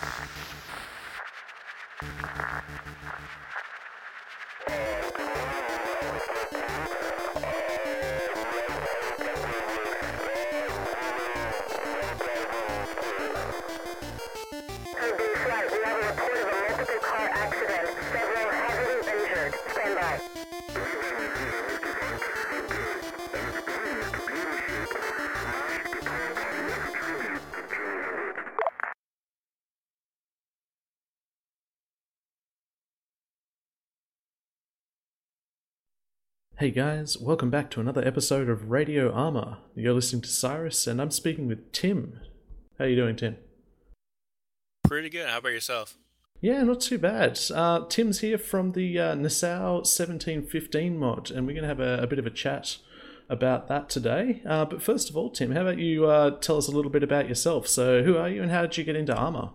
Hey, Hey guys, welcome back to another episode of Radio Arma. You're listening to Syhrus, and I'm speaking with Tim. How are you doing, Tim? Pretty good. How about yourself? Yeah, not too bad. Uh, Tim's here from the uh, Nassau 1715 mod, and we're going to have a, a bit of a chat about that today. Uh, but first of all, Tim, how about you uh, tell us a little bit about yourself? So, who are you, and how did you get into Arma?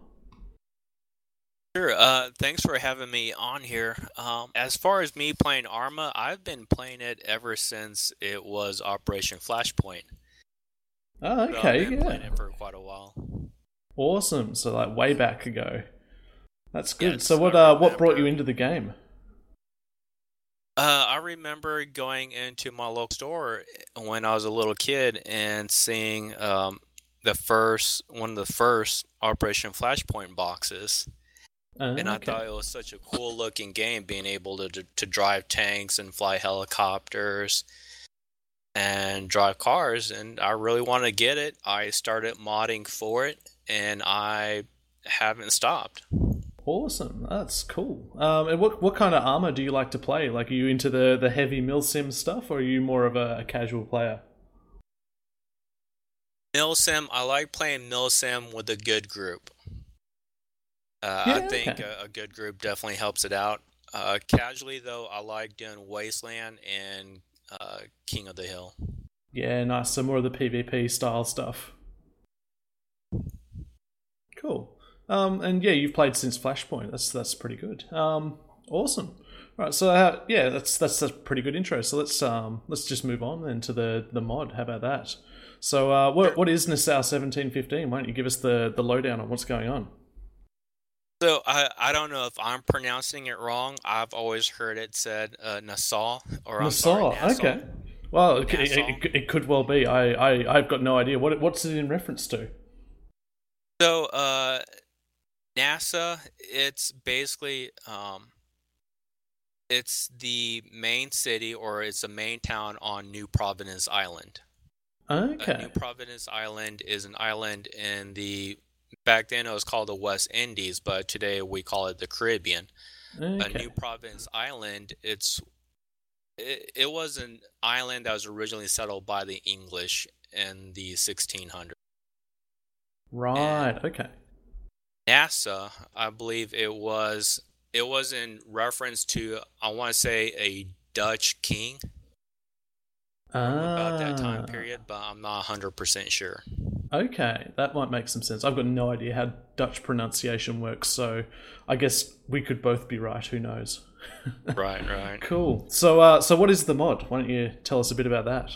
Sure. Uh, thanks for having me on here. Um, as far as me playing Arma, I've been playing it ever since it was Operation Flashpoint. Oh, So okay, I've been playing it for quite a while. awesome. So, like way back ago. That's good. Yes, so, what uh, what brought you into the game? Uh, I remember going into my local store when I was a little kid and seeing um, the first one of the first Operation Flashpoint boxes. Uh, and I okay. thought it was such a cool looking game, being able to, to to drive tanks and fly helicopters and drive cars. And I really wanted to get it. I started modding for it, and I haven't stopped. Awesome, that's cool. Um, and what what kind of Arma do you like to play? Like, are you into the the heavy milsim stuff, or are you more of a, a casual player? Milsim, I like playing Milsim with a good group. Uh, I think okay. a, a good group definitely helps it out. Uh, casually, though, I like doing Wasteland and uh, King of the Hill. Yeah, nice. So more of the PvP style stuff. Cool. Um, and yeah, you've played since Flashpoint. That's that's pretty good. Um, awesome. All right, so uh, yeah, that's that's a pretty good intro. So let's um let's just move on then to the the mod. How about that? So uh, what what is Nassau seventeen fifteen? Why don't you give us the the lowdown on what's going on? So I, I don't know if I'm pronouncing it wrong. I've always heard it said uh, Nassau or sorry, Nassau. Nassau. Okay. Well, it, it, it, it could well be. I, I I've got no idea. What what's it in reference to? So uh, Nassau, it's basically um, it's the main city or it's the main town on New Providence Island. Uh, Okay. New Providence Island is an island in the back then it was called the West Indies, but today we call it the Caribbean. a New province Island. It's it, it was an island that was originally settled by the English in the 1600s. Right. Okay. Nassau, I believe it was it was in reference to I want to say a Dutch king about that time Ah. period, but I'm not 100% sure. Okay, that might make some sense. I've got no idea how Dutch pronunciation works, so I guess we could both be right. Who knows? Right, right. Cool. So, uh, so what is the mod? Why don't you tell us a bit about that?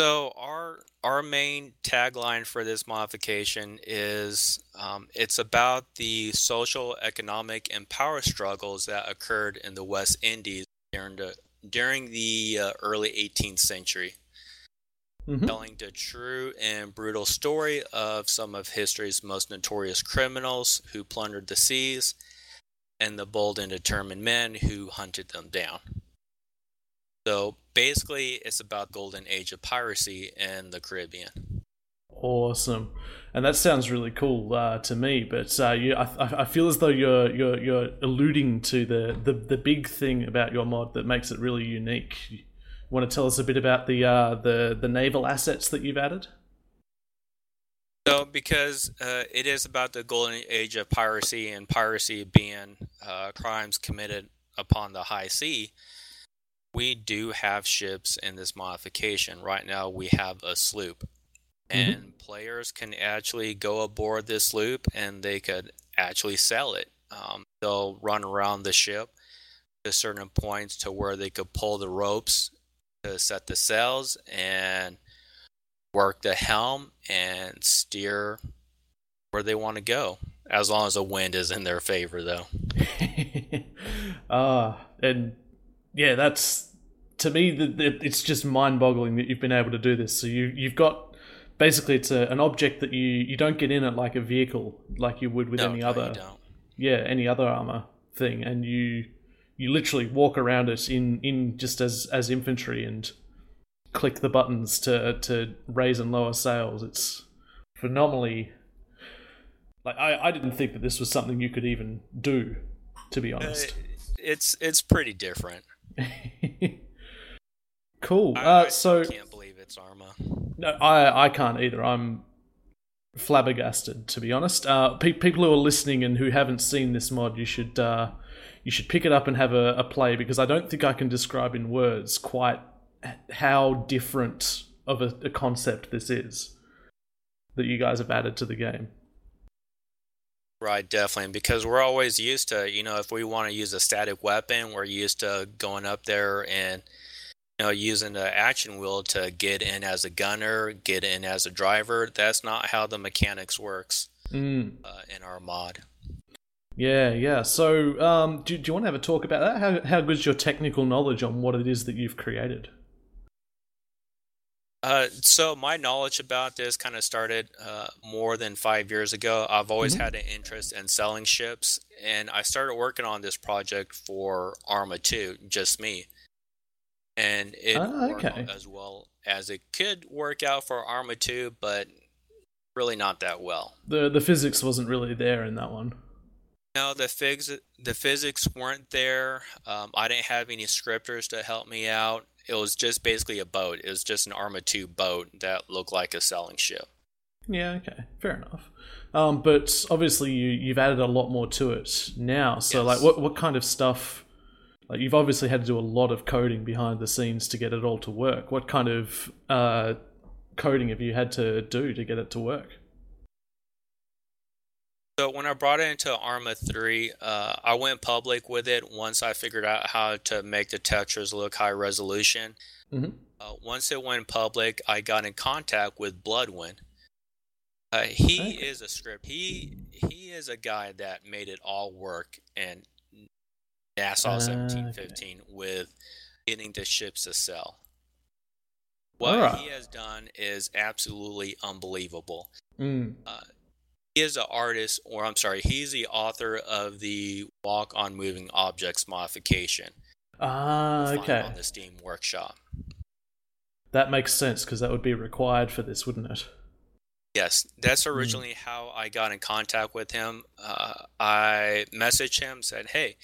So our our main tagline for this modification is um, it's about the social, economic, and power struggles that occurred in the West Indies during the during the uh, early 18th century, hmm telling the true and brutal story of some of history's most notorious criminals who plundered the seas, and the bold and determined men who hunted them down. So basically, it's about golden age of piracy in the Caribbean. Awesome, and that sounds really cool uh, to me. But uh, you, I, I I feel as though you're you're you're alluding to the, the the big thing about your mod that makes it really unique. Want to tell us a bit about the uh, the the naval assets that you've added? So, because uh, it is about the golden age of piracy, and piracy being uh, crimes committed upon the high sea, we do have ships in this modification. Right now, we have a sloop, and players can actually go aboard this sloop and they could actually sell it. Um, they'll run around the ship to certain points to where they could pull the ropes to set the sails and work the helm and steer where they want to go. as long as the wind is in their favor, though. Ah, and yeah, that's to me. The, the, it's just mind-boggling that you've been able to do this. So you you've got basically it's a, an object that you you don't get in it like a vehicle like you would with no, any no, other yeah any other Arma thing, and you you literally walk around it in in just as as infantry and click the buttons to to raise and lower sails. It's phenomenally. Like I, I didn't think that this was something you could even do, to be Uh, honest. it's it's pretty different. cool. I, Uh, I so can't believe it's Arma. no, I I can't either. I'm flabbergasted, to be honest. Uh, pe- people who are listening and who haven't seen this mod, you should uh, you should pick it up and have a, a play because I don't think I can describe in words quite how different of a, a concept this is that you guys have added to the game. Right, definitely. Because we're always used to, you know, if we want to use a static weapon, we're used to going up there and, you know, using the action wheel to get in as a gunner, get in as a driver. That's not how the mechanics works Mm. uh, in our mod. Yeah, yeah. So, um, do, do you want to have a talk about that? How how good's your technical knowledge on what it is that you've created? Uh, so my knowledge about this kind of started uh, more than five years ago. I've always Mhm. had an interest in selling ships, and I started working on this project for Arma 2, just me. And it Ah, worked okay. as well as it could work out for Arma 2, but really not that well. The the physics wasn't really there in that one. No, the figs, the physics weren't there. Um, I didn't have any scripters to help me out. It was just basically a boat. It was just an Arma 2 boat that looked like a sailing ship. Yeah, okay, fair enough. Um, but obviously you you've added a lot more to it now. So Yes. like, what what kind of stuff? Like you've obviously had to do a lot of coding behind the scenes to get it all to work. What kind of uh, coding have you had to do to get it to work? So when I brought it into Arma 3, uh, I went public with it once I figured out how to make the textures look high resolution. Mm-hmm. Uh, once it went public, I got in contact with Bloodwind. Uh, he Okay. is a script. He he is a guy that made it all work in Nassau Ah, okay. 1715 with getting the ships to sell. What Alright. he has done is absolutely unbelievable Mm. He is an artist, or I'm sorry, he's the author of the Walk on Moving Objects modification. Ah, okay. On the Steam Workshop. That makes sense because that would be required for this, wouldn't it? Yes, that's Hmm. originally how I got in contact with him. Uh, I messaged him, said, "Hey,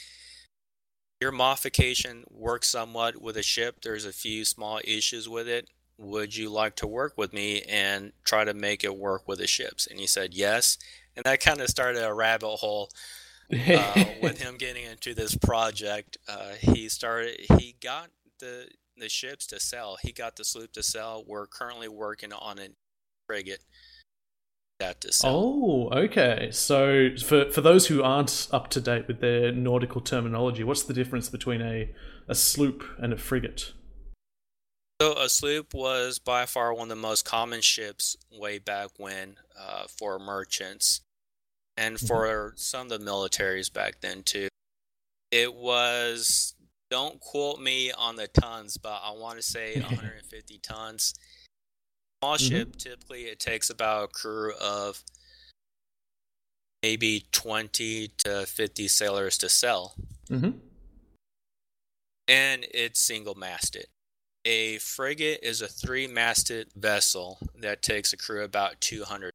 your modification works somewhat with a ship. There's a few small issues with it. Would you like to work with me and try to make it work with the ships?" And he said yes, and that kind of started a rabbit hole uh, with him getting into this project, uh, he started. He got the the ships to sell. He got the sloop to sell. We're currently working on a frigate that to sell. Oh, okay. So for for those who aren't up to date with their nautical terminology, what's the difference between a a sloop and a frigate? So a sloop was by far one of the most common ships way back when uh, for merchants and for some of the militaries back then too. It was don't quote me on the tons, but I want to say 150 tons. Small Mhm. ship typically it takes about a crew of maybe 20 to 50 sailors to sell Mm-hmm. and it's single masted. A frigate is a three masted vessel that takes a crew about 200.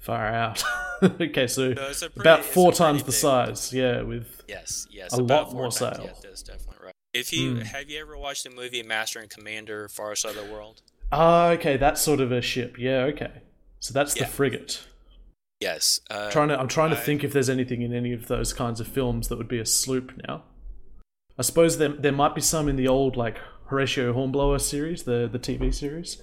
Far out. okay, so So pretty, about four times the size. Yeah, with Yes, yes. a about lot more sail. Yeah, that's definitely right. If you Mm. have you ever watched the movie Master and Commander Far Side of the World? ah, okay, that's sort of a ship. Yeah, okay. So that's Yeah. the frigate. Yes. Uh, trying to, I'm trying to I- think if there's anything in any of those kinds of films that would be a sloop now. I suppose there there might be some in the old like Horatio Hornblower series, the the TV series.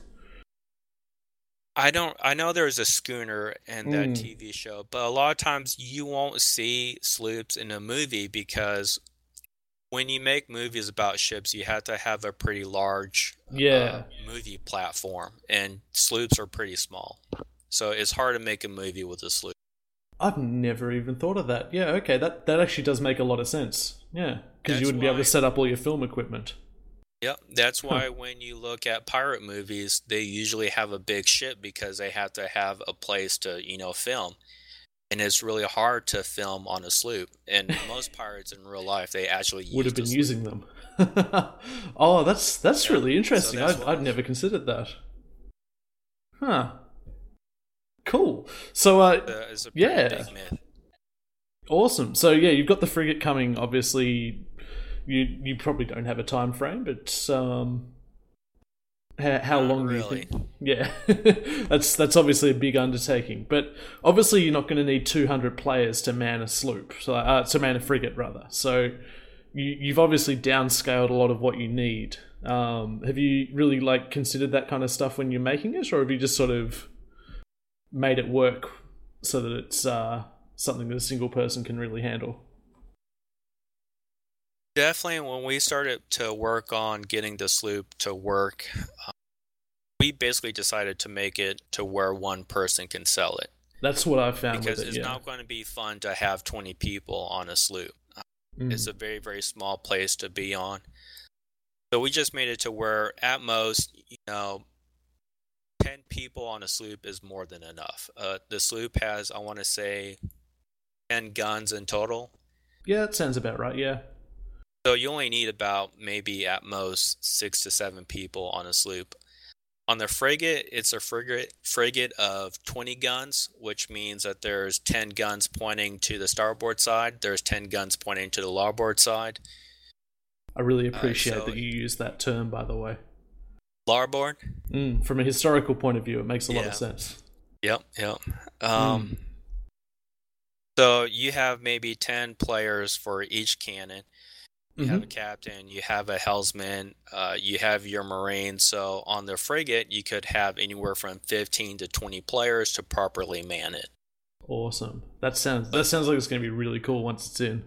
I don't. I know there's a schooner in that Mm. TV show, but a lot of times you won't see sloops in a movie because when you make movies about ships, you have to have a pretty large Yeah. uh, movie platform, and sloops are pretty small, so it's hard to make a movie with a sloop. I've never even thought of that. Yeah, okay, that that actually does make a lot of sense. Yeah, because you wouldn't be able to set up all your film equipment. Yep, that's why when you look at pirate movies, they usually have a big ship because they have to have a place to, you know, film. And it's really hard to film on a sloop. And most pirates in real life, they actually use Would have been using them. oh, that's that's Yeah, really so interesting. that's I'd. I'd never considered that. Huh. Cool. So, uh, Uh, Yeah. Awesome. So yeah, you've got the frigate coming. Obviously, you you probably don't have a time frame, but um, how, how long really. do you think? Yeah, that's that's obviously a big undertaking. But obviously, you're not going to need 200 players to man a sloop, so uh, to man a frigate rather. So you you've obviously downscaled a lot of what you need. Um, have you really like considered that kind of stuff when you're making it, or have you just sort of made it work so that it's uh, something that a single person can really handle? Definitely, when we started to work on getting the sloop to work, uh, we basically decided to make it to where one person can sell it. That's what I've found Because it. it's Yeah. not going to be fun to have 20 people on a sloop. Mm. It's a very, very small place to be on. So we just made it to where, at most, you know, 10 people on a sloop is more than enough. Uh, the sloop has, I want to say, 10 guns in total. yeah, that sounds about right. Yeah. So you only need about maybe at most six to seven people on a sloop. On the frigate, it's a frigate frigate of 20 guns, which means that there's 10 guns pointing to the starboard side, there's 10 guns pointing to the larboard side. I really appreciate so- that you use that term, by the way. Larboard? Mm, from a historical point of view, it makes a lot of sense. Yep, yep. Um, So you have maybe 10 players for each cannon. You have a Mhm. captain, you have a helmsman, uh, you have your marine. So on the frigate, you could have anywhere from 15 to 20 players to properly man it. Awesome. That sounds that sounds like it's going to be really cool once it's in.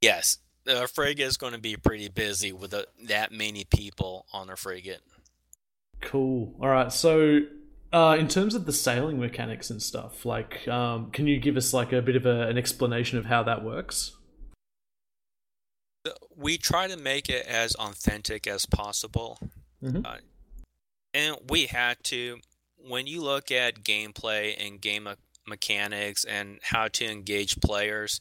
Yes, the frigate is going to be pretty busy with a, that many people on a frigate. Cool. All right. So, uh, in terms of the sailing mechanics and stuff, like, um, can you give us like a bit of a, an explanation of how that works? We try to make it as authentic as possible. Mhm. Uh, and we had to, when you look at gameplay and game me- mechanics and how to engage players,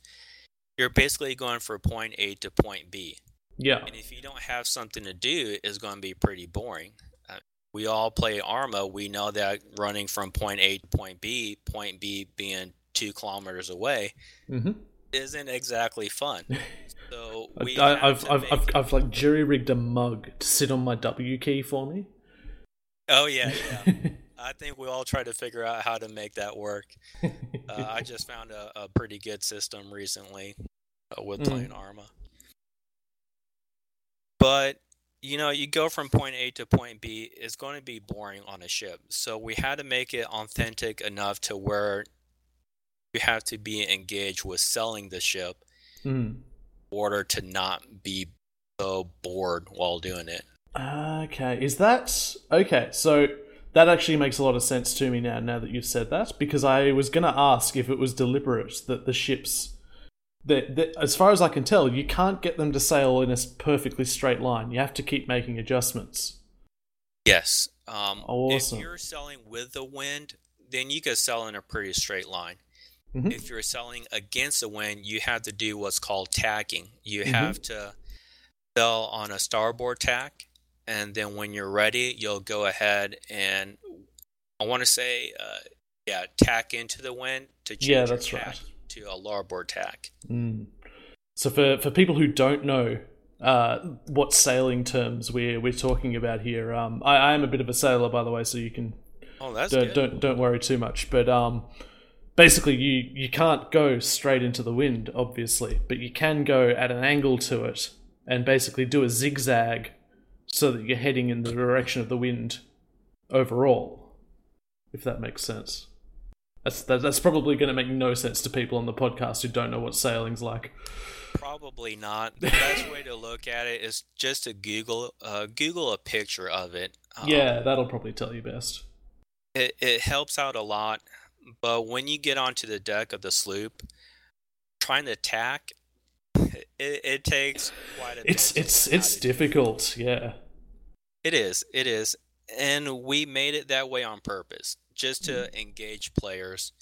you're basically going from point A to point B. Yeah. And if you don't have something to do, it's going to be pretty boring. Uh, we all play Arma. We know that running from point A to point B, point B being two kilometers away, hmm isn't exactly fun. So we I, had I've I've, I've I've like jury rigged a mug to sit on my W key for me. oh yeah, yeah. I think we all try to figure out how to make that work. Uh, I just found a, a pretty good system recently uh, with Mm. playing Arma. But you know, you go from point A to point B, it's going to be boring on a ship. So we had to make it authentic enough to where you have to be engaged with selling the ship Mm. in order to not be so bored while doing it. Okay, is that okay? So that actually makes a lot of sense to me now. Now that you've said that, because I was going to ask if it was deliberate that the ships, that, that as far as I can tell, you can't get them to sail in a perfectly straight line. You have to keep making adjustments. Yes. Um, Awesome. If you're selling with the wind, then you could sell in a pretty straight line. Mhm. If you're selling against the wind, you have to do what's called tacking. You Mhm. have to sell on a starboard tack, and then when you're ready, you'll go ahead and I want to say, uh, yeah, tack into the wind to change Yeah, that's tack right. to a larboard tack. Mm. So for for people who don't know uh, what sailing terms we're we're talking about here, um, I, I am a bit of a sailor, by the way, so you can Oh, that's don't, good. don't don't worry too much. But um, basically, you you can't go straight into the wind, obviously, but you can go at an angle to it and basically do a zigzag so that you're heading in the direction of the wind overall. If that makes sense. That's that, that's probably going to make no sense to people on the podcast who don't know what sailing's like. Probably not. The best way to look at it is just to Google uh, Google a picture of it. Um, yeah, that'll probably tell you best. it, it helps out a lot. But when you get onto the deck of the sloop, trying to attack, it, it takes quite a. Bit. It's it's it's difficult. Yeah. It is. It is, and we made it that way on purpose, just to mm. engage players,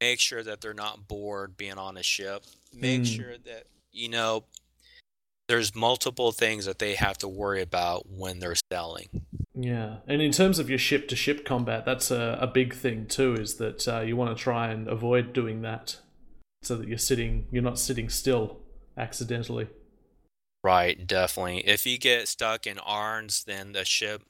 make sure that they're not bored being on a ship, make mm. sure that you know there's multiple things that they have to worry about when they're selling. Yeah, and in terms of your ship to ship combat, that's a, a big thing too. Is that uh, you want to try and avoid doing that, so that you're sitting, you're not sitting still accidentally. Right, definitely. If you get stuck in irons, then the ship,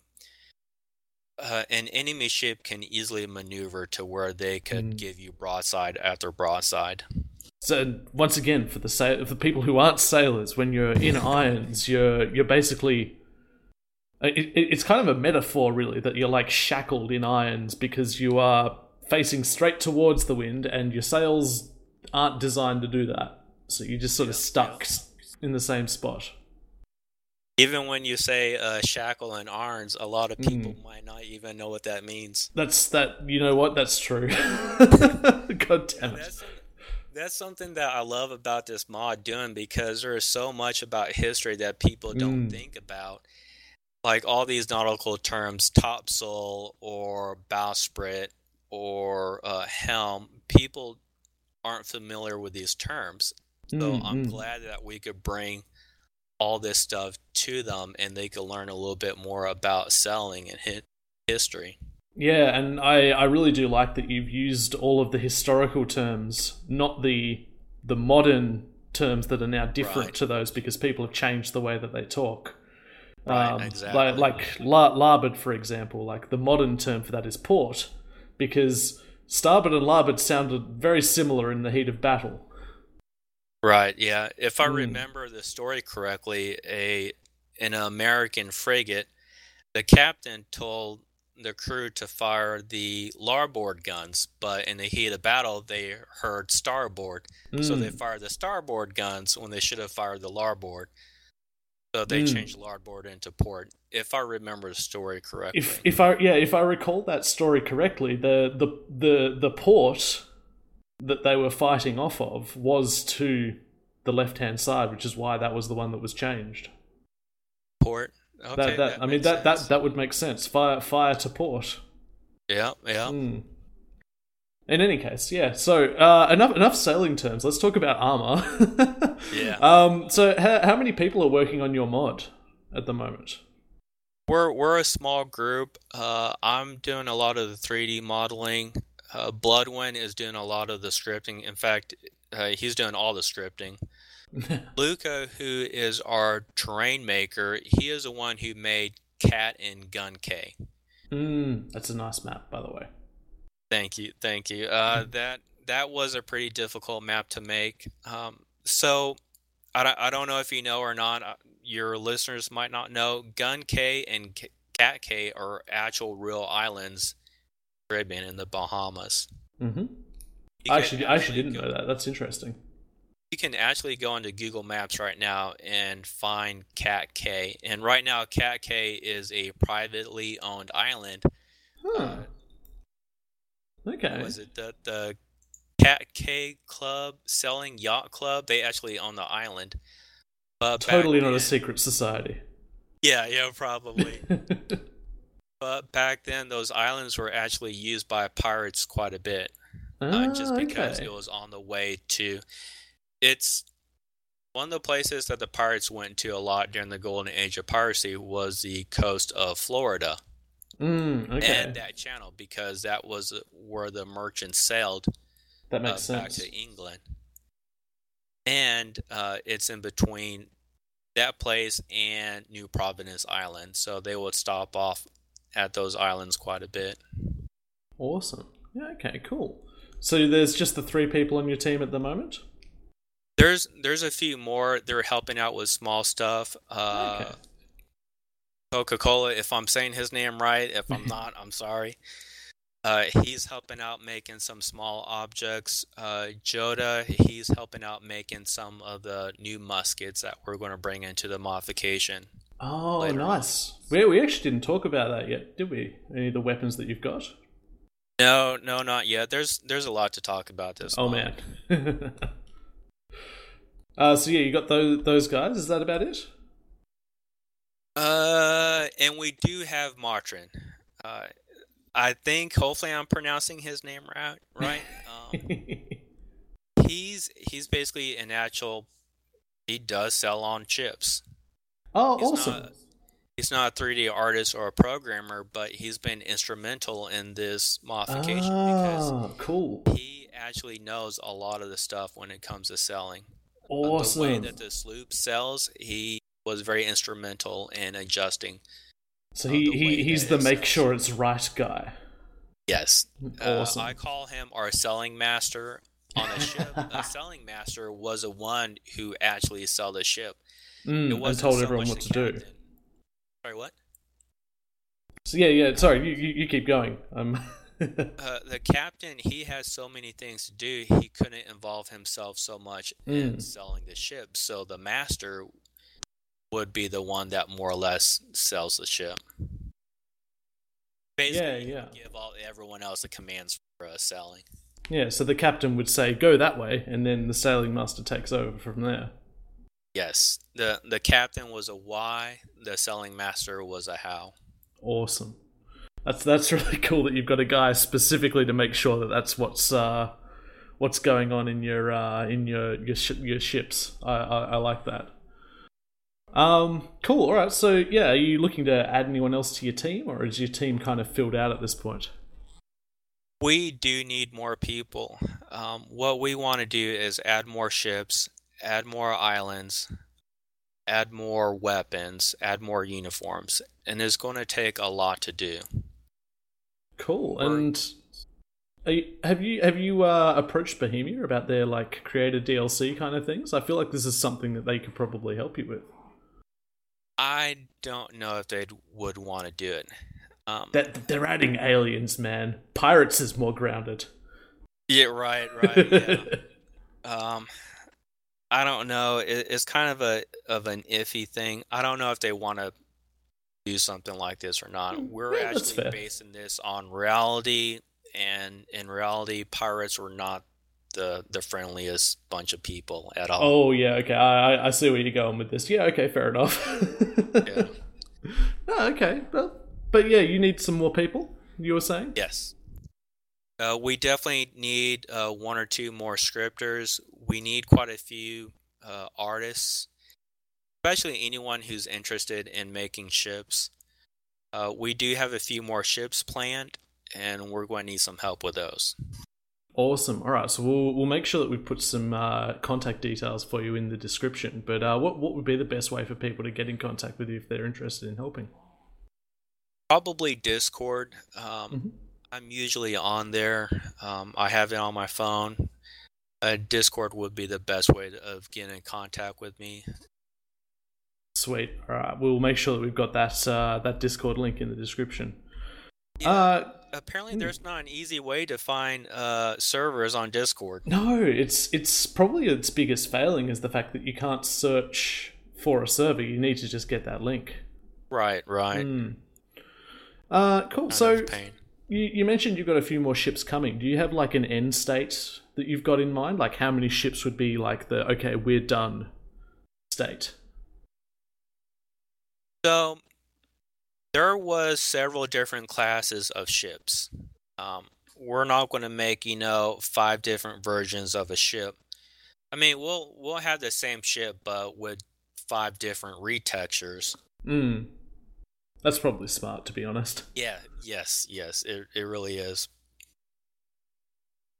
uh, an enemy ship can easily maneuver to where they could mm. give you broadside after broadside. So once again, for the sa- for people who aren't sailors, when you're in irons, you're you're basically it, it, it's kind of a metaphor, really, that you're like shackled in irons because you are facing straight towards the wind, and your sails aren't designed to do that. So you're just sort of stuck in the same spot. Even when you say uh, shackle and irons, a lot of people mm. might not even know what that means. That's that. You know what? That's true. God damn it that's something that I love about this mod doing because there is so much about history that people don't mm. think about. Like all these nautical terms, topsail or bowsprit or uh, helm, people aren't familiar with these terms. So mm, I'm mm. glad that we could bring all this stuff to them and they could learn a little bit more about sailing and history. Yeah, and I, I really do like that you've used all of the historical terms, not the the modern terms that are now different right. to those because people have changed the way that they talk. Right, um, exactly. Like, like la- larboard, for example, like the modern term for that is port, because starboard and larboard sounded very similar in the heat of battle. Right. Yeah. If I mm. remember the story correctly, a an American frigate, the captain told the crew to fire the larboard guns, but in the heat of battle, they heard starboard, mm. so they hmm. fired the starboard guns when they should have fired the larboard. So they mm. changed larboard into port, if I remember the story correctly. If if I yeah, if I recall that story correctly, the the the the port that they were fighting off of was to the left hand side, which is why that was the one that was changed. Port. Okay, that, that, that I mean that, that that would make sense. Fire fire to port. Yeah, yeah. Mm. In any case, yeah. So uh, enough enough sailing terms. Let's talk about Arma. yeah. Um. So how how many people are working on your mod at the moment? We're we're a small group. Uh, I'm doing a lot of the 3D modeling. Uh, Bloodwind is doing a lot of the scripting. In fact, uh, he's doing all the scripting. Luca, who is our terrain maker, he is the one who made Cat and Gun Cay. Mm, that's a nice map, by the way. Thank you, thank you. Uh, that that was a pretty difficult map to make. Um, so I don't, I don't know if you know or not. Uh, your listeners might not know. Gun Cay and Cat Cay are actual real islands, Caribbean in the Bahamas. Mm-hmm. I actually, I actually didn't go, know that. That's interesting you can actually go into Google Maps right now and find Cat Cay. And right now, Cat Cay is a privately owned island. Huh. Uh, okay. Was it the the Cat Cay Club Selling Yacht Club? They actually own the island. But totally not then, a secret society. Yeah, yeah, probably. but back then, those islands were actually used by pirates quite a bit, uh, ah, uh, just because okay. it was on the way to it's one of the places that the pirates went to a lot during the golden age of piracy was the coast of Florida. Mm, okay. And that channel because that was where the merchants sailed. That makes uh, sense. Back to England. And uh, it's in between that place and New Providence Island. So they would stop off at those islands quite a bit. Awesome. Yeah, okay, cool. So there's just the three people on your team at the moment? There's there's a few more. They're helping out with small stuff. Uh, okay. Coca Cola, if I'm saying his name right. If I'm not, I'm sorry. Uh, he's helping out making some small objects. Uh, Joda, he's helping out making some of the new muskets that we're going to bring into the modification. Oh, nice. On. We, we actually didn't talk about that yet, did we? Any of the weapons that you've got? No, no, not yet. There's there's a lot to talk about this. Oh man. uh, so yeah, you got those those guys. Is that about it? Uh, and we do have Martrin. Uh, I think hopefully I'm pronouncing his name right. Right. Um, he's he's basically an actual. He does sell on chips. oh, He's awesome. not- He's not a 3D artist or a programmer, but he's been instrumental in this modification because Ah, cool. he actually knows a lot of the stuff when it comes to selling. Awesome. The way that the sloop sells, he was very instrumental in adjusting. so uh, he, the he he's the it make sure it's right guy. Yes, uh, Awesome. I call him our selling master on a ship. a selling master was the one who actually sell the ship. Mm, It wasn't told so everyone what the to do. Sorry, what? So yeah, yeah. Sorry, you, you, you keep going. Um, Uh, the captain, he has so many things to do, he couldn't involve himself so much in Mm. selling the ship. So the master would be the one that more or less sells the ship. Basically, Yeah, yeah. give all everyone else the commands for uh, selling. yeah. So the captain would say, "Go that way," and then the sailing master takes over from there. Yes, the the captain was a why, the sailing master was a how. Awesome. That's that's really cool that you've got a guy specifically to make sure that that's what's uh, what's going on in your uh, in your your, sh- your ships. I, I I like that. Um, cool. All right. So yeah, are you looking to add anyone else to your team, or is your team kind of filled out at this point? We do need more people. Um, what we want to do is add more ships, add more islands, add more weapons, add more uniforms, and it's going to take a lot to do. Cool. Or- And are you, have you have you uh, approached Bohemia about their like creator DLC kind of things? I feel like this is something that they could probably help you with. I don't know if they would want to do it. Um, That they're adding aliens, man. Pirates is more grounded. yeah, right, right. Yeah. um, I don't know. It, it's kind of a of an iffy thing. I don't know if they want to do something like this or not. Mm, We're yeah, actually basing this on reality, and in reality, pirates were not the the friendliest bunch of people at all. Oh yeah, okay. I I- I see where you're going with this. Yeah, okay, fair enough. Yeah. oh, okay. Well, but yeah, you need some more people. You were saying? Yes. Uh, we definitely need uh, one or two more scripters. We need quite a few uh, artists, especially anyone who's interested in making ships. Uh, we do have a few more ships planned, and we're going to need some help with those. Awesome. All right, so we'll we'll make sure that we put some uh, contact details for you in the description. But uh, what what would be the best way for people to get in contact with you if they're interested in helping? Probably Discord. Um, Mhm. I'm usually on there. Um, I have it on my phone. Uh, Discord would be the best way to, of getting in contact with me. Sweet. All right, we'll make sure that we've got that uh, that Discord link in the description. Yeah. Apparently, Hmm. there's not an easy way to find uh, servers on Discord. no, it's it's probably its biggest failing is the fact that you can't search for a server. You need to just get that link. Right, right. Hmm. Uh, cool. Kind So you, you mentioned you've got a few more ships coming. Do you have like an end state that you've got in mind? Like how many ships would be like the okay, we're done state? So there was several different classes of ships. Um, we're not going to make you know five different versions of a ship. I mean, we'll we'll have the same ship, but with five different retextures. Hmm. That's probably smart, to be honest. Yeah. Yes. Yes. It it really is.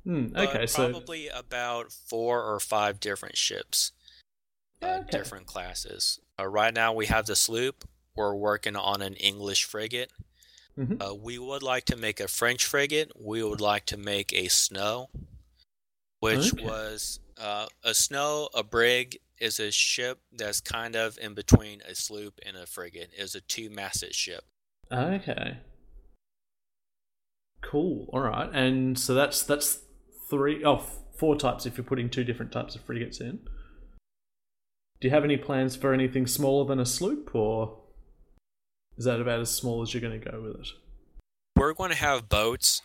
Hmm. But Okay, so probably about four or five different ships, uh, Okay. different classes. Uh, right now, we have the sloop. We're working on an English frigate. Mm-hmm. Uh, we would like to make a French frigate. We would like to make a snow, which Okay. was uh, a snow. A brig is a ship that's kind of in between a sloop and a frigate. Is a two-masted ship. Okay. Cool. All right. And so that's that's three oh four types if you're putting two different types of frigates in. Do you have any plans for anything smaller than a sloop or is that about as small as you're going to go with it? We're going to have boats.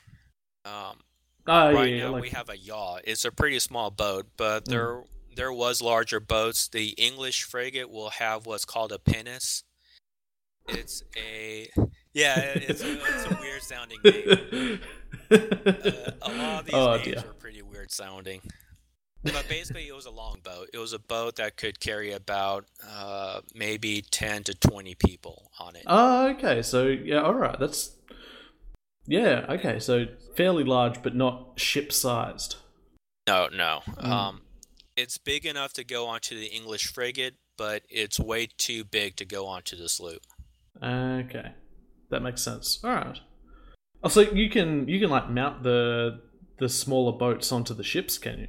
Um, Oh right yeah, now like, we have a yawl. It's a pretty small boat, but Mm. there there was larger boats. The English frigate will have what's called a pinnace. It's a yeah, it's a, it's a weird sounding name. Uh, a lot of these oh names dear. are pretty weird sounding. But basically, it was a long boat. It was a boat that could carry about uh, maybe ten to twenty people on it. Oh, okay. So yeah, all right. That's yeah. Okay, so fairly large, but not ship-sized. No, no. Mm. Um, it's big enough to go onto the English frigate, but it's way too big to go onto the sloop. Okay, that makes sense. All right. Oh, so you can you can like mount the the smaller boats onto the ships, can you?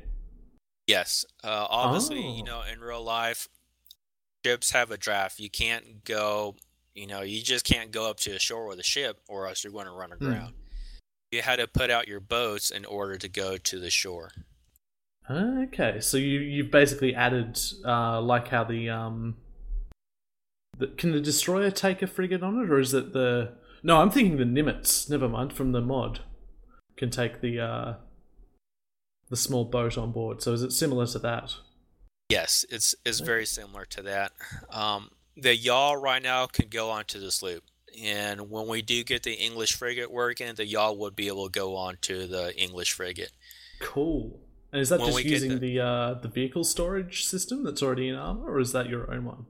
Yes. Uh, obviously, Oh. you know, in real life, ships have a draft. You can't go, you know, you just can't go up to the shore with a ship, or else you're going to run Hmm. aground. You had to put out your boats in order to go to the shore. Okay, so you you've basically added uh, like how the um, the, can the destroyer take a frigate on it, or is it the no? I'm thinking the Nimitz. Never mind, from the mod can take the uh, the small boat on board. So is it similar to that? Yes, it's it's very similar to that. Um, the yawl right now can go onto the sloop, and when we do get the English frigate working, the yawl would be able to go onto the English frigate. Cool. And is that When just using the- the uh, the vehicle storage system that's already in Arma, or is that your own one?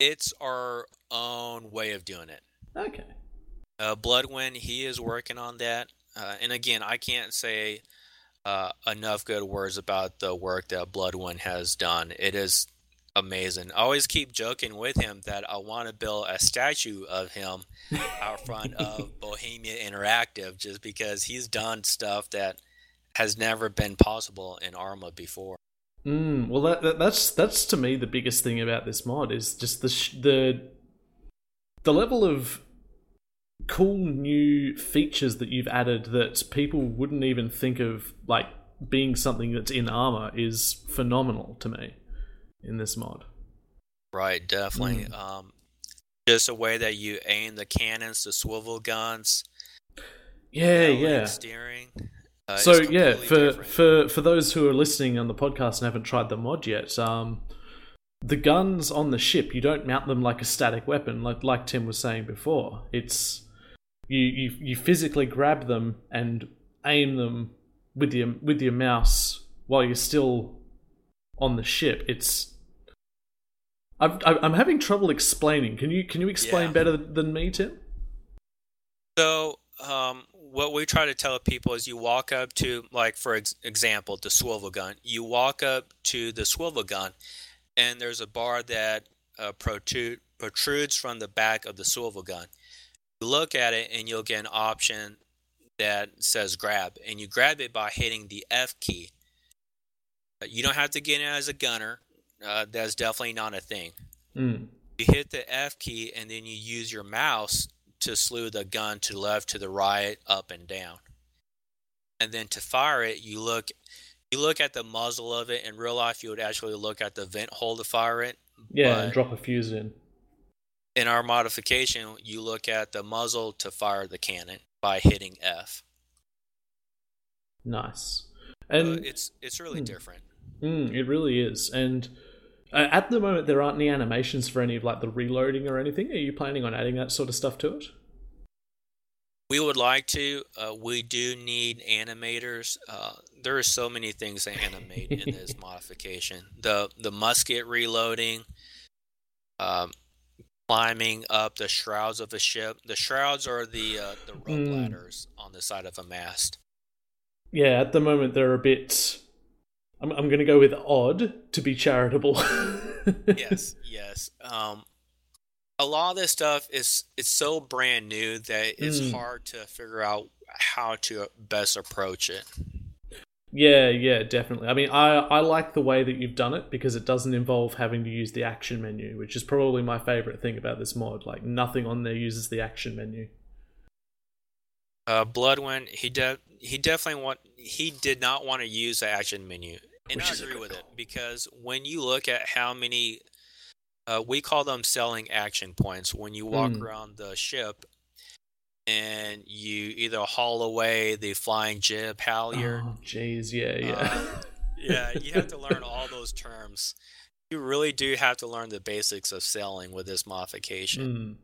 It's our own way of doing it. Okay. Uh, Bloodwind, he is working on that. Uh, and again, I can't say uh, enough good words about the work that Bloodwind has done. It is amazing. I always keep joking with him that I want to build a statue of him out front of Bohemia Interactive just because he's done stuff that has never been possible in Arma before. Mm, well, that, that that's that's to me the biggest thing about this mod is just the sh- the the level of cool new features that you've added that people wouldn't even think of like being something that's in Arma is phenomenal to me in this mod. Right, definitely. Mm. Um, just a way that you aim the cannons, the swivel guns, Yeah, L-link yeah. steering. Uh, so yeah, for different. for for those who are listening on the podcast and haven't tried the mod yet, um, the guns on the ship you don't mount them like a static weapon, like like Tim was saying before. It's you you you physically grab them and aim them with your with your mouse while you're still on the ship. It's I'm I'm having trouble explaining. Can you can you explain Yeah. better than me, Tim? So, um, what we try to tell people is you walk up to, like, for ex- example, the swivel gun. You walk up to the swivel gun, and there's a bar that uh, protrude, protrudes from the back of the swivel gun. Look at it, and you'll get an option that says grab, and you grab it by hitting the F key. Uh, You don't have to get in as a gunner. Uh, that's definitely not a thing Mm. you hit the F key and then you use your mouse to slew the gun to the left, to the right, up and down. And then to fire it, you look you look at the muzzle of it. In real life, you would actually look at the vent hole to fire it. Yeah, and drop a fuse in. In our modification, you look at the muzzle to fire the cannon by hitting F. Nice. Uh, And it's it's really Hmm. different. Mm, it really is. And uh, at the moment, there aren't any animations for any of like the reloading or anything. Are you planning on adding that sort of stuff to it? We would like to. Uh, we do need animators. Uh, there are so many things to animate in this modification. The the musket reloading, um, climbing up the shrouds of a ship. The shrouds are the uh, the rope Mm. ladders on the side of a mast. Yeah, at the moment they're a bit. I'm I'm going to go with odd to be charitable. yes, yes. Um, a lot of this stuff is it's so brand new that it's Mm. hard to figure out how to best approach it. Yeah, yeah, definitely. I mean, I I like the way that you've done it because it doesn't involve having to use the action menu, which is probably my favorite thing about this mod. Like nothing on there uses the action menu. Uh, Bloodwind, he de- he definitely want he did not want to use the action menu, and Which I agree good with it because when you look at how many, uh, we call them selling action points. When you walk Mm. around the ship, and you either haul away the flying jib halyard. Oh, jeez, yeah, yeah. Uh, yeah, you have to learn all those terms. You really do have to learn the basics of sailing with this modification.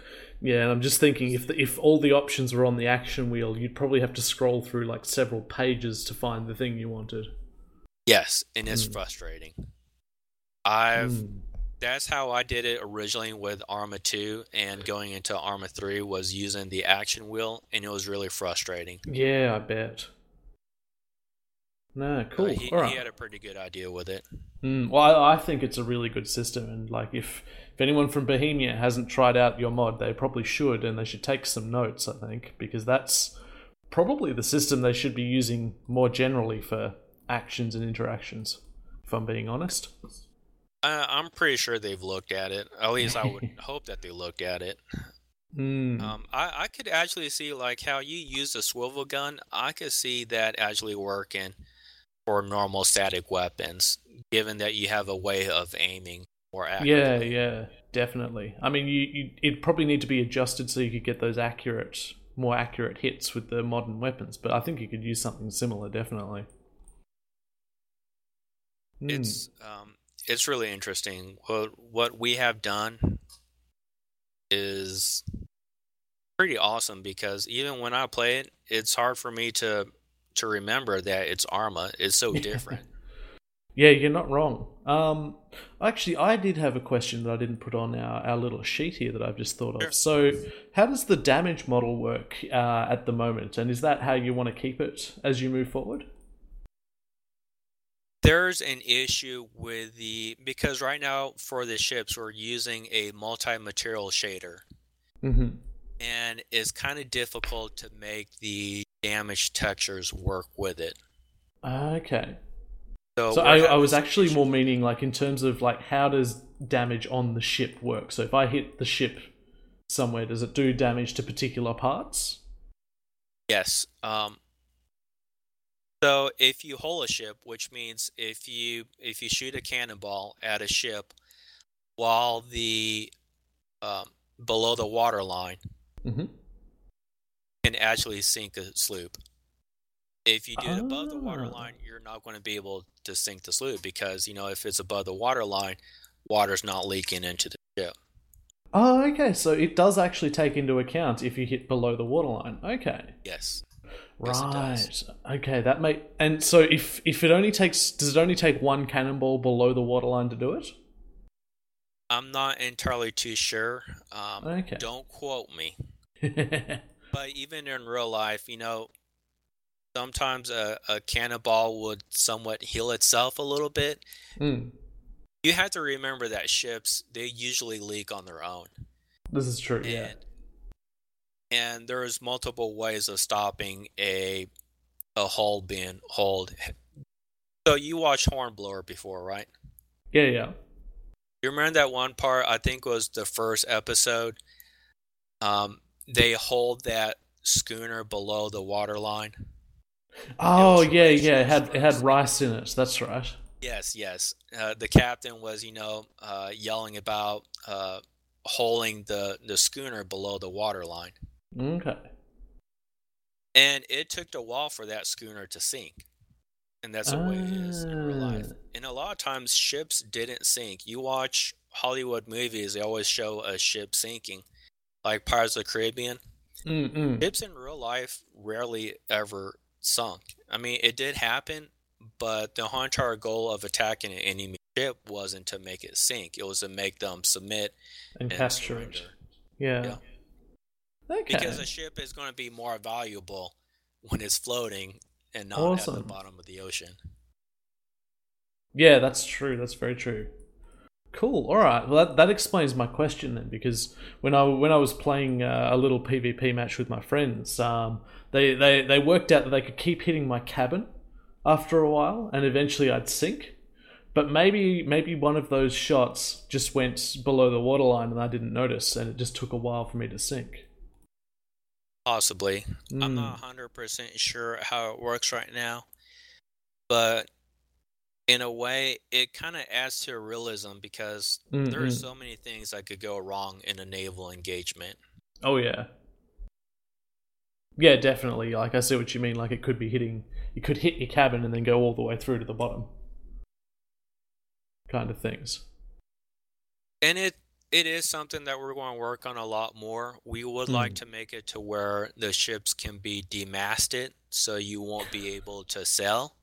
Mm. Yeah, and I'm just thinking if the, if all the options were on the action wheel, you'd probably have to scroll through like several pages to find the thing you wanted. Yes, and it's Mm. frustrating. I've Mm. That's how I did it originally with Arma 2 and going into Arma 3 was using the action wheel and it was really frustrating. Yeah, I bet. No, Uh, cool. he, All right. he had a pretty good idea with it. Mm, well, I, I think it's a really good system, and like if if anyone from Bohemia hasn't tried out your mod, they probably should, and they should take some notes. I think because that's probably the system they should be using more generally for actions and interactions. If I'm being honest. Uh, I'm pretty sure they've looked at it. At least I would hope that they looked at it. Mm. Um, I, I could actually see like how you use a swivel gun. I could see that actually working for normal static weapons, given that you have a way of aiming more yeah, accurately. yeah, definitely. I mean, you, you it'd probably need to be adjusted so you could get those accurate, more accurate hits with the modern weapons. But I think you could use something similar, definitely. Mm. It's um, it's really interesting. What what we have done is pretty awesome because even when I play it, it's hard for me to to remember that it's Arma. It's so different. Yeah, you're not wrong. Um, actually, I did have a question that I didn't put on our, our little sheet here that I've just thought of. So, how does the damage model work uh, at the moment, and is that how you want to keep it as you move forward? There's an issue with the because right now for the ships we're using a multi-material shader, Mm-hmm. and it's kind of difficult to make the damage textures work with it. Okay. So, So I, I was actually issues. more meaning like in terms of like how does damage on the ship work? So if I hit the ship somewhere, does it do damage to particular parts? Yes. Um, so if you hole a ship, which means if you if you shoot a cannonball at a ship while the um, below the water line Mm-hmm. can actually sink a sloop. If you do it above the water Ah. line, you're not going to be able to sink the sloop because you know if it's above the water line, water's not leaking into the ship. Oh, okay. So it does actually take into account if you hit below the waterline. Okay. Yes. Right. Okay, that make and so if if it only takes does it only take one cannonball below the waterline to do it? I'm not entirely too sure. Um, Okay. Don't quote me. But even in real life, you know, sometimes a, a cannonball would somewhat heal itself a little bit. Mm, You have to remember that ships, they usually leak on their own. this is true. Yeah. And, there's multiple ways of stopping a a hull being hauled. So you watched Hornblower before, right? Yeah. Yeah. You remember that one part? I think was the first episode. Um, they holed that schooner below the waterline. Oh yeah, yeah. It had it had rice. in it. That's right. Yes, yes. Uh, the captain was, you know, uh, yelling about uh, holding the the schooner below the water line, Okay. and it took a while for that schooner to sink. And that's the way it is in real life. Ah. And a lot of times, ships didn't sink. You watch Hollywood movies; they always show a ship sinking, like Pirates of the Caribbean. Mm mm. Ships in real life rarely ever sunk. I mean, it did happen, but the whole entire goal of attacking an enemy ship wasn't to make it sink. It was to make them submit And and capture it. surrender. Yeah. Okay. Because a ship is going to be more valuable when it's floating and not at the bottom of the ocean. Yeah, that's true. That's very true. Cool. All right. Well, that, that explains my question then, because when I when I was playing uh, a little PvP match with my friends, um, they, they they worked out that they could keep hitting my cabin after a while, and eventually I'd sink. But maybe maybe one of those shots just went below the waterline, and I didn't notice, and it just took a while for me to sink. Possibly. I'm Mm. not 100% sure how it works right now, but in a way, it kind of adds to realism because there are so many things that could go wrong in a naval engagement. Oh yeah. Yeah, definitely. Like I see what you mean. Like it could be hitting, it could hit your cabin and then go all the way through to the bottom, kind of things. And it it is something that we're going to work on a lot more. We would like Mm. to make it to where the ships can be demasted, so you won't be able to sail.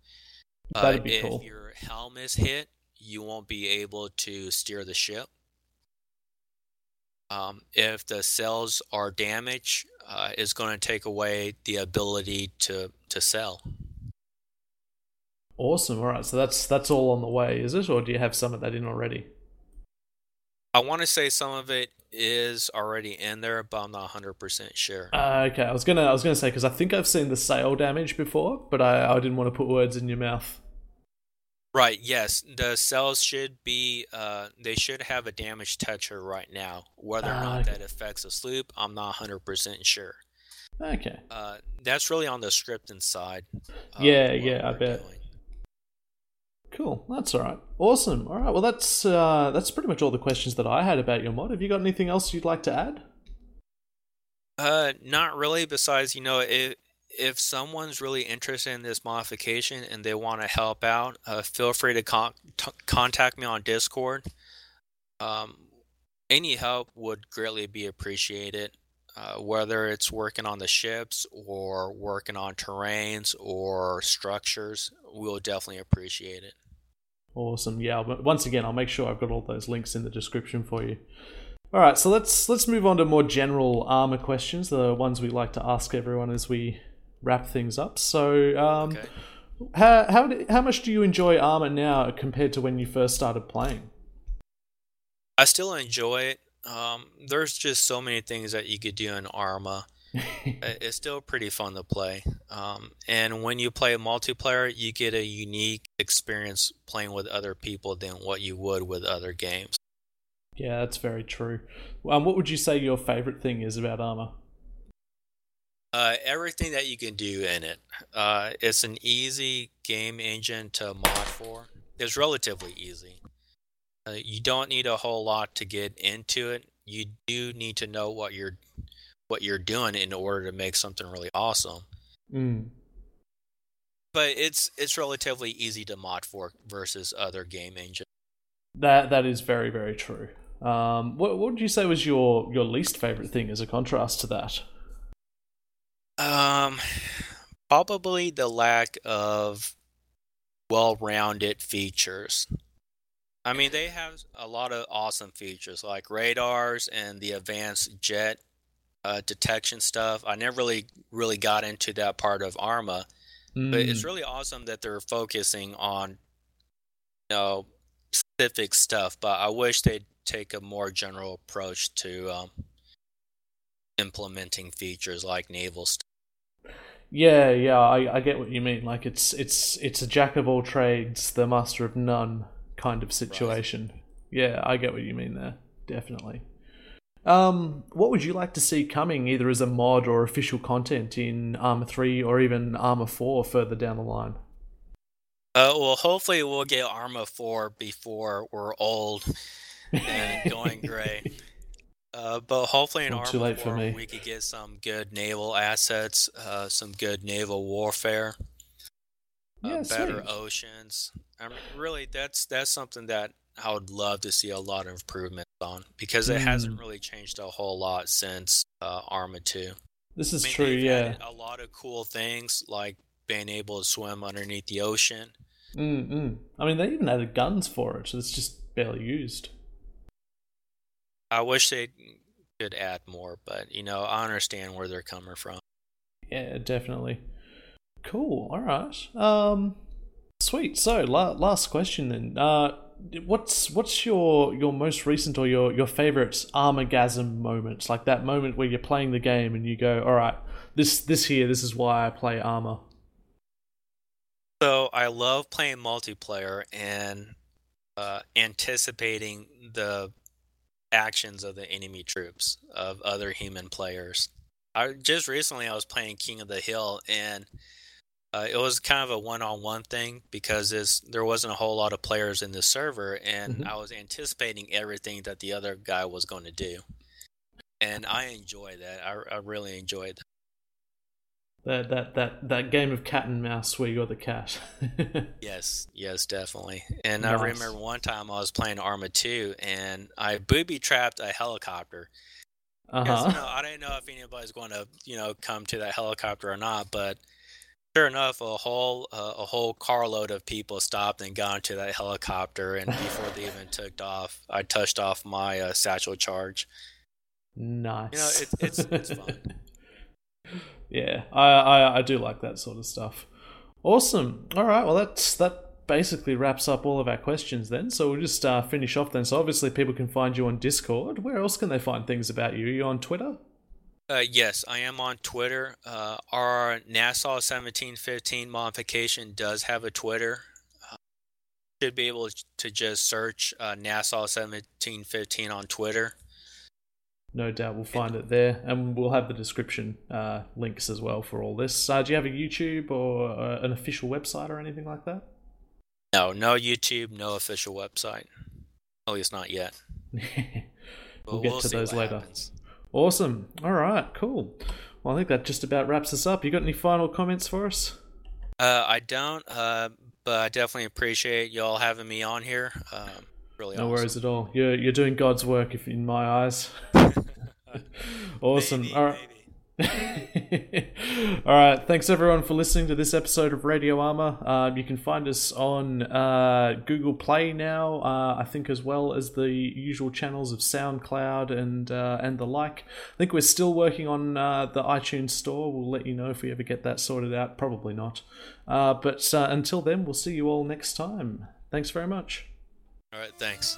Uh, That'd be if cool. your helm is hit, you won't be able to steer the ship. Um, if the sails are damaged, uh, it's going to take away the ability to to sail. Awesome. All right. So that's that's all on the way, is it, or do you have some of that in already? I want to say some of it is already in there, but I'm not 100% sure. Uh, okay. I was gonna I was gonna say because I think I've seen the sail damage before, but I I didn't want to put words in your mouth. Right, yes. The cells should be uh they should have a damage texture right now. Whether or Ah, not that affects the sloop, I'm not 100% sure. Okay. Uh that's really on the scripting side. Yeah, yeah, I bet. doing. Cool. That's all right. Awesome. All right. Well, that's uh, that's pretty much all the questions that I had about your mod. Have you got anything else you'd like to add? Uh not really besides, you know, if if someone's really interested in this modification and they want to help out, uh, feel free to con- t- contact me on Discord. Um, any help would greatly be appreciated, uh, whether it's working on the ships or working on terrains or structures. We'll definitely appreciate it. Awesome. Yeah. But once again, I'll make sure I've got all those links in the description for you. All right. So let's let's move on to more general Arma questions, the ones we like to ask everyone as we wrap things up. So, um, Okay. how how do- how much do you enjoy Arma now compared to when you first started playing? I still enjoy it. Um, there's just so many things that you could do in Arma. It- It's still pretty fun to play. Um, and when you play multiplayer, you get a unique experience playing with other people than what you would with other games. yeah, that's very true. Um, what would you say your favorite thing is about Arma? Uh, everything that you can do in it. Uh, it's an easy game engine to mod for. It's relatively easy. Uh, you don't need a whole lot to get into it. You do need to know what you're what you're doing in order to make something really awesome. Mm. But it's it's relatively easy to mod for versus other game engines. That that is very very true. Um, what what would you say was your your least favorite thing as a contrast to that? Um, probably the lack of well-rounded features. I mean, they have a lot of awesome features like radars and the advanced jet uh, detection stuff. I never really really got into that part of Arma, but it's Mm. really awesome that they're focusing on you know specific stuff. But I wish they'd take a more general approach to um, implementing features like naval stuff. Yeah, yeah, I, I get what you mean. Like it's it's it's a jack of all trades, the master of none kind of situation. Yeah, I get what you mean there. Definitely. Um, what would you like to see coming, either as a mod or official content in Arma Three or even Arma Four further down the line? Uh, well, hopefully we'll get Arma 4 before we're old and going gray. Uh, but hopefully in Well, Arma too late for 4 we could get some good naval assets, uh, some good naval warfare, uh, Yeah, better sweet. oceans. I mean, really, that's that's something that I would love to see a lot of improvements on because it hasn't Mm. really changed a whole lot since uh, Arma 2. This is I mean, true. Yeah. a lot of cool things like being able to swim underneath the ocean. Mm mm. I mean, they even added guns for it. So it's just barely used. I wish they could add more, but you know, I understand where they're coming from. Yeah, definitely. Cool. All right. Um, sweet. So, la- last question then. Uh, what's what's your your most recent or your your favorite armagasm moments? Like that moment where you're playing the game and you go, "All right, this this here, this is why I play Arma." So I love playing multiplayer and uh, anticipating the actions of the enemy troops of other human players. I just recently I was playing King of the Hill and uh, it was kind of a one-on-one thing because this, there wasn't a whole lot of players in the server and Mhm. I was anticipating everything that the other guy was going to do. And I enjoy that. I, I really enjoyed that. That that that that game of cat and mouse where you're the cat. Yes, yes, definitely. And I remember one time I was playing Arma 2 and I booby trapped a helicopter. uh 'Cause, you know, I didn't know if anybody's going to, you know, come to that helicopter or not, but sure enough, a whole uh, a whole carload of people stopped and got into that helicopter, and before they even took off, I touched off my uh, satchel charge. Nice. You know, it's- it's- it's fun. yeah, I, I I do like that sort of stuff. Awesome. All right. Well, that's that basically wraps up all of our questions then. So we'll just uh, finish off then. So obviously people can find you on Discord. Where else can they find things about you? Are you on Twitter? Uh, yes, I am on Twitter. Uh, our Nassau 1715 modification does have a Twitter. Uh, should be able to just search uh, Nassau 1715 on Twitter. No doubt we'll find it there, and we'll have the description uh, links as well for all this. Uh, do you have a YouTube or uh, an official website or anything like that? No, no YouTube, no official website. At least not yet. We'll But get to those later. happens. Awesome. All right. Cool. Well, I think that just about wraps us up. You got any final comments for us? Uh, I don't, uh, but I definitely appreciate y'all having me on here. Um, really No awesome. worries at all. You're you're doing God's work, if in my eyes. awesome. Maybe, all right. maybe. All right. Thanks everyone for listening to this episode of Radio Arma. Uh, you can find us on uh, Google Play now, uh, I think, as well as the usual channels of SoundCloud and uh, and the like. I think we're still working on uh, the iTunes Store. We'll let you know if we ever get that sorted out. Probably not. Uh, but uh, until then, we'll see you all next time. Thanks very much. All right, thanks.